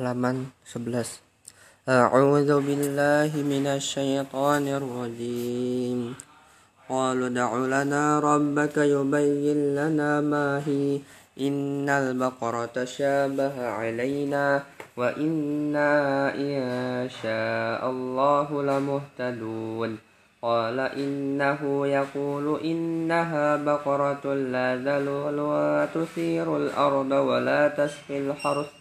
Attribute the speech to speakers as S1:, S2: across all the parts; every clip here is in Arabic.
S1: halaman 11 A'udzu billahi minasy syaithanir rajim Qalu da'u lana rabbaka yubayyin lana ma hi innal baqarata syabaha 'alaina wa inna insya Allahu lamuhtadun قال إنه يقول إنها بقرة لا ذلول وتثير الأرض ولا تسقي الحرث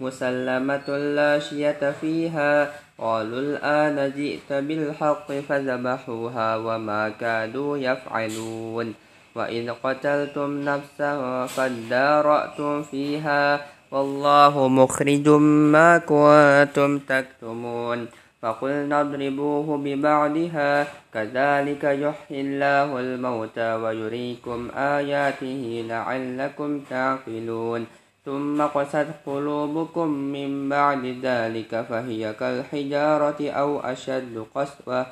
S1: مسلمة لا شية فيها. قالوا الآن جئت بالحق فذبحوها وما كادوا يفعلون. وإذ قتلتم نفسا فادارأتم فيها. والله مخرج ما كنتم تكتمون. فقلنا اضربوه ببعضها. كذلك يحيي الله الموتى ويريكم آياته لعلكم تعقلون. ثم قست قلوبكم من بعد ذلك فهي كالحجارة أو أشد قسوة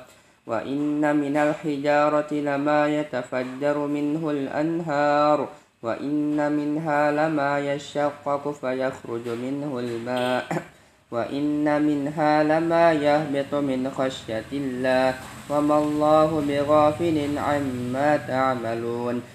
S1: وإن من الحجارة لما يتفجر منه الأنهار وإن منها لما يشقق فيخرج منه الماء وإن منها لما يهبط من خشية الله وما الله بغافل عما تعملون.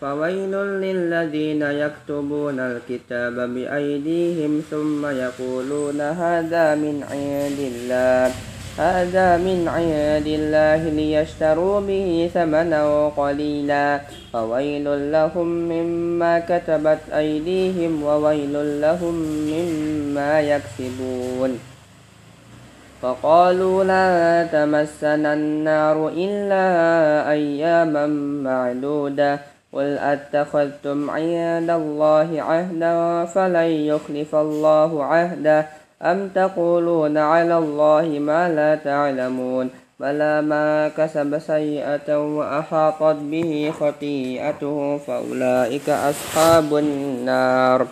S1: فويل للذين يكتبون الكتاب بأيديهم ثم يقولون هذا من عند الله. هذا من عند الله ليشتروا به ثمنا قليلا. فويل لهم مما كتبت أيديهم وويل لهم مما يكسبون. فقالوا لا تمسنا النار إلا أياما معدودة. قل أتخذتم عند الله عهدا فلن يخلف الله عهده أم تقولون على الله ما لا تعلمون بلى ما كسب سيئة وأحاطت به خطيئته فأولئك أصحاب النار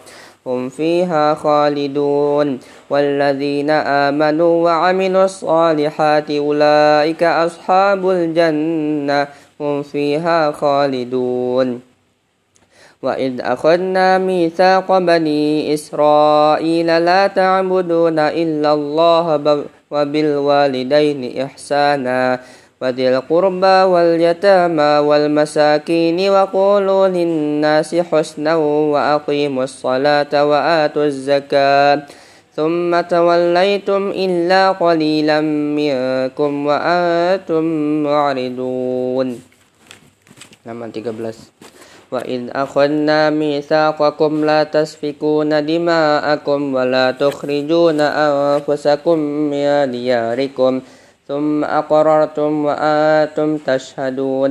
S1: هم فيها خالدون والذين آمنوا وعملوا الصالحات أولئك أصحاب الجنة هم فيها خالدون. وإذ أخذنا ميثاق بني إسرائيل لا تعبدون إلا الله وبالوالدين إحسانا. وذي القربى واليتامى والمساكين وقولوا للناس حسنا وأقيموا الصلاة وآتوا الزكاة. ثم توليتم إلا قليلا منكم وأنتم معرضون. Halaman 13 وإذ أخذنا ميثاقكم لا تسفكون دماءكم ولا تخرجون أنفسكم من دياركم ثم أقررتم وأنتم تشهدون.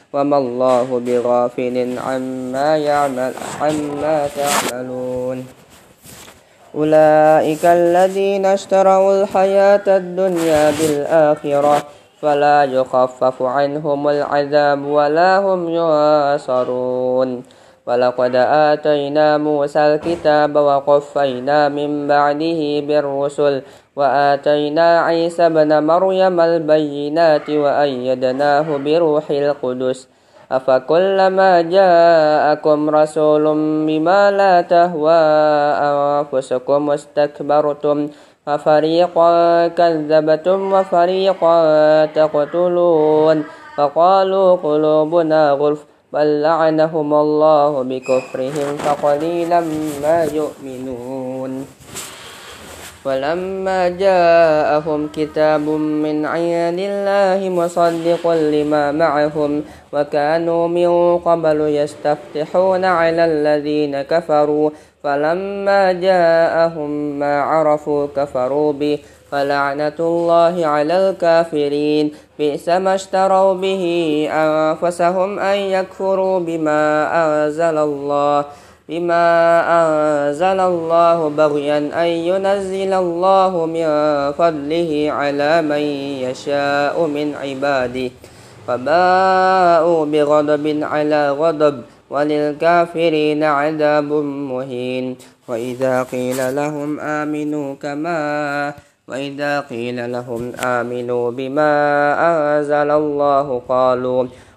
S1: وما الله بغافل عما يعمل عما تعملون. أولئك الذين اشتروا الحياة الدنيا بالآخرة فلا يخفف عنهم العذاب ولا هم ينصرون. ولقد آتينا موسى الكتاب وقفينا من بعده بالرسل وآتينا عيسى بن مريم البينات وأيدناه بروح القدس. أفكلما جاءكم رسول بما لا تهوى أنفسكم استكبرتم ففريقا كذبتم وفريقا تقتلون فقالوا قلوبنا غلف بل لعنهم الله بكفرهم فقليلا ما يؤمنون. ولما جاءهم كتاب من عند الله مصدق لما معهم وكانوا من قبل يستفتحون على الذين كفروا فلما جاءهم ما عرفوا كفروا به فلعنة الله على الكافرين. بئس ما اشتروا به أنفسهم أن يكفروا بما أنزل الله. بما أنزل الله بغيا أن ينزل الله من فضله على من يشاء من عباده. فباءوا بغضب على غضب وللكافرين عذاب مهين. وإذا قيل لهم آمنوا كما وإذا قيل لهم آمنوا بما أنزل الله قالوا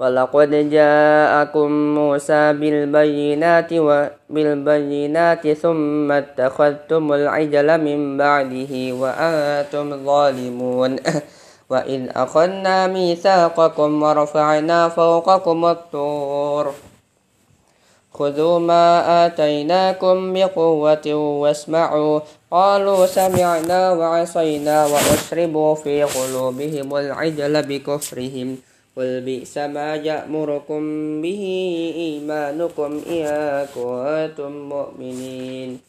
S1: ولقد جاءكم موسى بالبينات وبالبينات ثم اتخذتم العجل من بعده وأنتم ظالمون. وإذ أخذنا ميثاقكم ورفعنا فوقكم الطور. خذوا ما آتيناكم بقوة واسمعوا. قالوا سمعنا وعصينا وأشربوا في قلوبهم العجل بكفرهم. قل بئس ما يأمركم به إيمانكم إن كنتم مؤمنين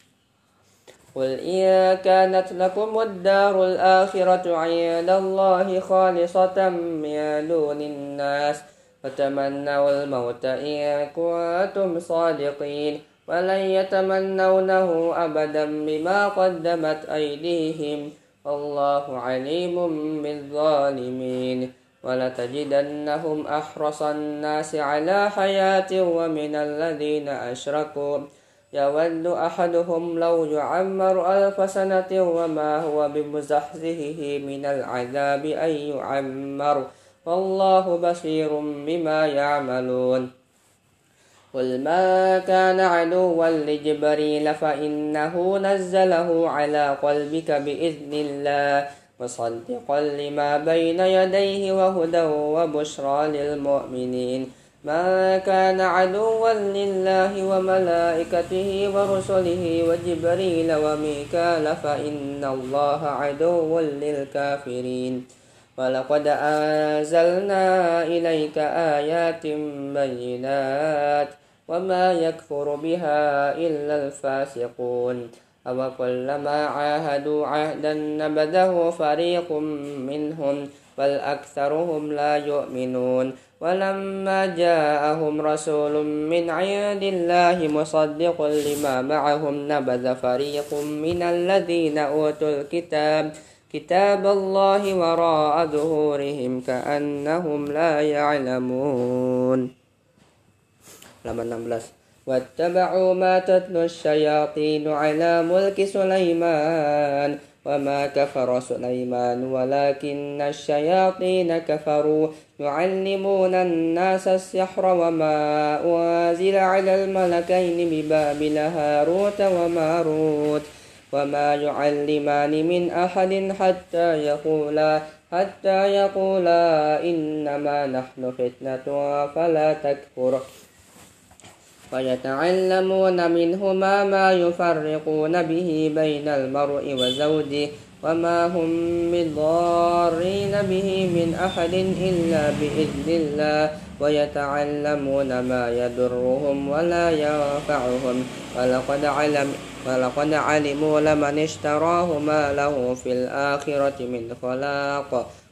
S1: قل إن كانت لكم الدار الآخرة عند الله خالصة من دون الناس فتمنوا الموت إن كنتم صادقين ولن يتمنونه أبدا بما قدمت أيديهم والله عليم بالظالمين ولتجدنهم أحرص الناس على حياة ومن الذين أشركوا. يود أحدهم لو يعمر ألف سنة وما هو بمزحزحه من العذاب أن يعمر. والله بصير بما يعملون. قل ما كان عدوا لجبريل فإنه نزله على قلبك بإذن الله. مصدقا لما بين يديه وهدى وبشرى للمؤمنين. ما كان عدوا لله وملائكته ورسله وجبريل وميكال فإن الله عدو للكافرين. ولقد أنزلنا إليك آيات بينات وما يكفر بها إلا الفاسقون. أو كلما عاهدوا عهدا نبذه فريق منهم بل أكثرهم لا يؤمنون ولما جاءهم رسول من عند الله مصدق لما معهم نبذ فريق من الذين أوتوا الكتاب كتاب الله وراء ظهورهم كأنهم لا يعلمون. لما 16 واتبعوا ما تتلو الشياطين على ملك سليمان وما كفر سليمان ولكن الشياطين كفروا. يعلمون الناس السحر وما أنزل على الملكين ببابل هاروت وماروت وما يعلمان من أحد حتى يقولا حتى يقولا إنما نحن فتنة فلا تكفر. فيتعلمون منهما ما يفرقون به بين المرء وزوجه وما هم بضارين به من أحد إلا بإذن الله ويتعلمون ما يضرهم ولا ينفعهم ولقد علم ولقد علموا لمن اشتراه ما له في الآخرة من خلاق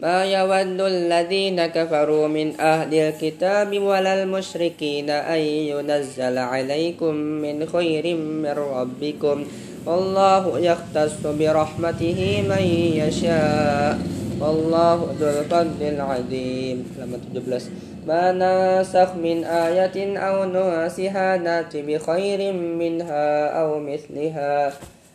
S1: ما يود الذين كفروا من أهل الكتاب ولا المشركين أن ينزل عليكم من خير من ربكم والله يختص برحمته من يشاء. والله ذو الفضل العظيم. لما 17 ما ننسخ من آية أو ننسها نات بخير منها أو مثلها.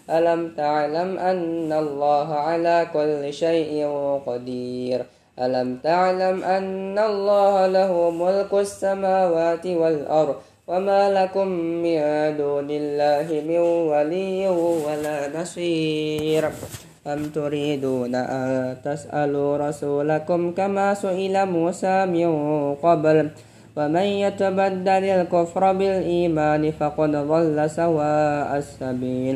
S1: ألم تعلم أن الله على كل شيء قدير؟ ألم تعلم أن الله له ملك السماوات والأرض وما لكم من دون الله من ولي ولا نصير؟ أم تريدون أن تسألوا رسولكم كما سئل موسى من قبل؟ ومن يتبدل الكفر بالإيمان فقد ضل سواء السبيل.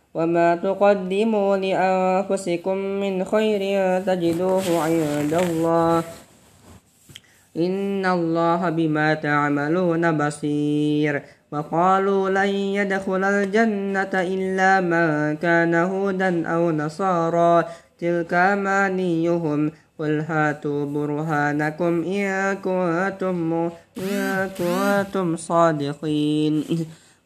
S1: وما تقدموا لأنفسكم من خير تجدوه عند الله إن الله بما تعملون بصير وقالوا لن يدخل الجنة إلا من كان هودا أو نصارى تلك أمانيهم قل هاتوا برهانكم إن كنتم, إن كنتم صادقين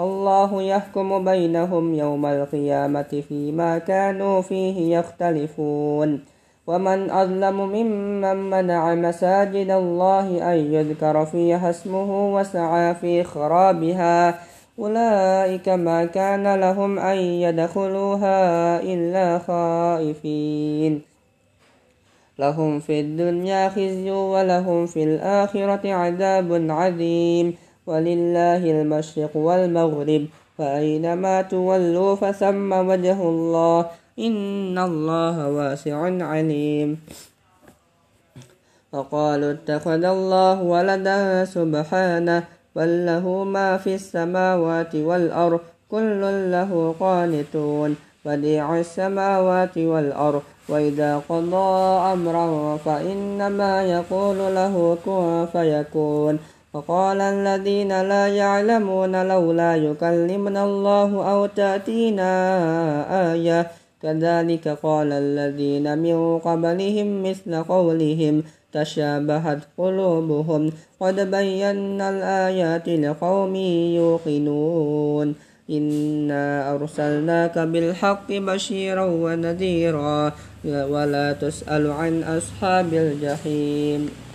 S1: الله يحكم بينهم يوم القيامة فيما كانوا فيه يختلفون. ومن أظلم ممن منع مساجد الله أن يذكر فيها اسمه وسعى في خرابها أولئك ما كان لهم أن يدخلوها إلا خائفين. لهم في الدنيا خزي ولهم في الآخرة عذاب عظيم. ولله المشرق والمغرب فأينما تولوا فثم وجه الله. إن الله واسع عليم. وقالوا اتخذ الله ولدا سبحانه بل له ما في السماوات والأرض كل له قانتون. بديع السماوات والأرض وإذا قضى أمرا فإنما يقول له كن فيكون. وقال الذين لا يعلمون لولا يكلمنا الله أو تأتينا آية. كذلك قال الذين من قبلهم مثل قولهم تشابهت قلوبهم. قد بينا الآيات لقوم يوقنون. إنا أرسلناك بالحق بشيرا ونذيرا. ولا تسأل عن أصحاب الجحيم.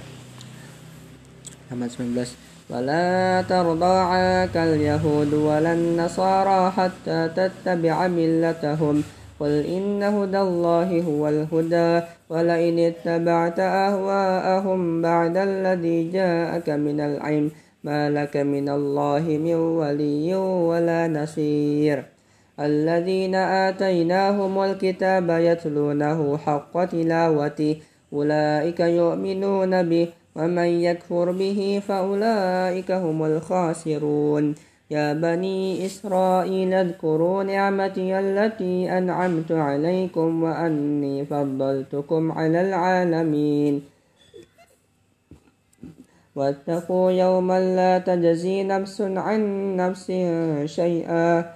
S1: 19 ولا ترضى عنك اليهود ولا النصارى حتى تتبع ملتهم قل إن هدى الله هو الهدى ولئن اتبعت أهواءهم بعد الذي جاءك من العلم ما لك من الله من ولي ولا نصير الذين آتيناهم الكتاب يتلونه حق تلاوته أولئك يؤمنون به ومن يكفر به فأولئك هم الخاسرون. يا بني إسرائيل اذكروا نعمتي التي أنعمت عليكم وأني فضلتكم على العالمين. واتقوا يوما لا تجزي نفس عن نفس شيئا.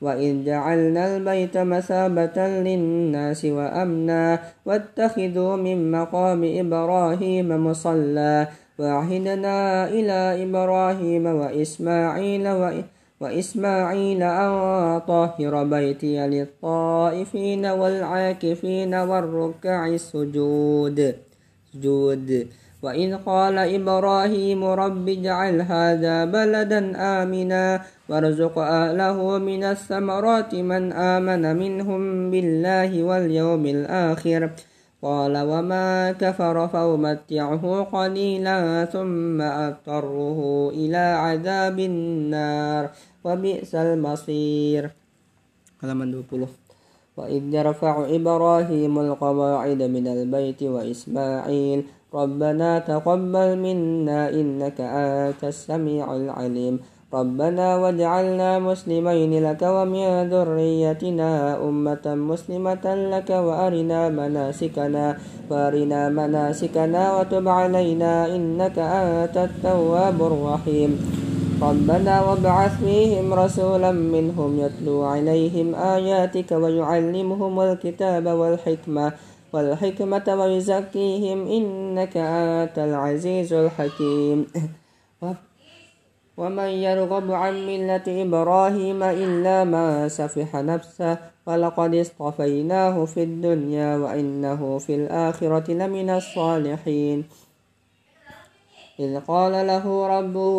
S1: وإذ جعلنا البيت مثابة للناس وأمنا واتخذوا من مقام إبراهيم مصلى وعهدنا إلى إبراهيم وإسماعيل وإسماعيل أن طهر بيتي للطائفين والعاكفين والركع السجود سجود وإذ قال إبراهيم رب اجعل هذا بلدا آمنا وارزق أهله من الثمرات من آمن منهم بالله واليوم الآخر قال وما كفر فأمتعه قليلا ثم أضطره إلى عذاب النار وبئس المصير. Halaman 20 وإذ يرفع إبراهيم القواعد من البيت وإسماعيل ربنا تقبل منا إنك أنت السميع العليم. ربنا واجعلنا مسلمين لك ومن ذريتنا أمة مسلمة لك وأرنا مناسكنا وأرنا مناسكنا وتب علينا إنك أنت التواب الرحيم. ربنا وابعث فيهم رسولا منهم يتلو عليهم آياتك ويعلمهم الكتاب والحكمة والحكمة ويزكيهم إنك أنت العزيز الحكيم. ومن يرغب عن ملة إبراهيم إلا ما سفح نفسه ولقد اصطفيناه في الدنيا وإنه في الآخرة لمن الصالحين. إذ قال له ربه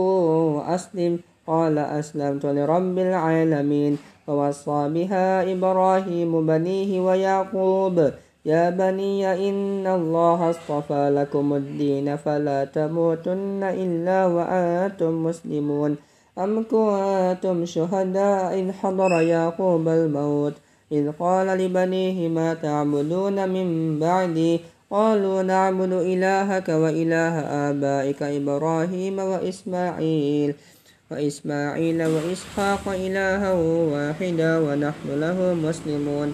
S1: أسلم قال أسلمت لرب العالمين ووصى بها إبراهيم بنيه ويعقوب. يا بني إن الله اصطفى لكم الدين فلا تموتن إلا وأنتم مسلمون. أم كنتم شهداء إذ حضر يعقوب الموت؟ إذ قال لبنيه ما تعبدون من بعدي؟ قالوا نعبد إلهك وإله آبائك إبراهيم وإسماعيل وإسماعيل وإسحاق إلها واحدا ونحن له مسلمون.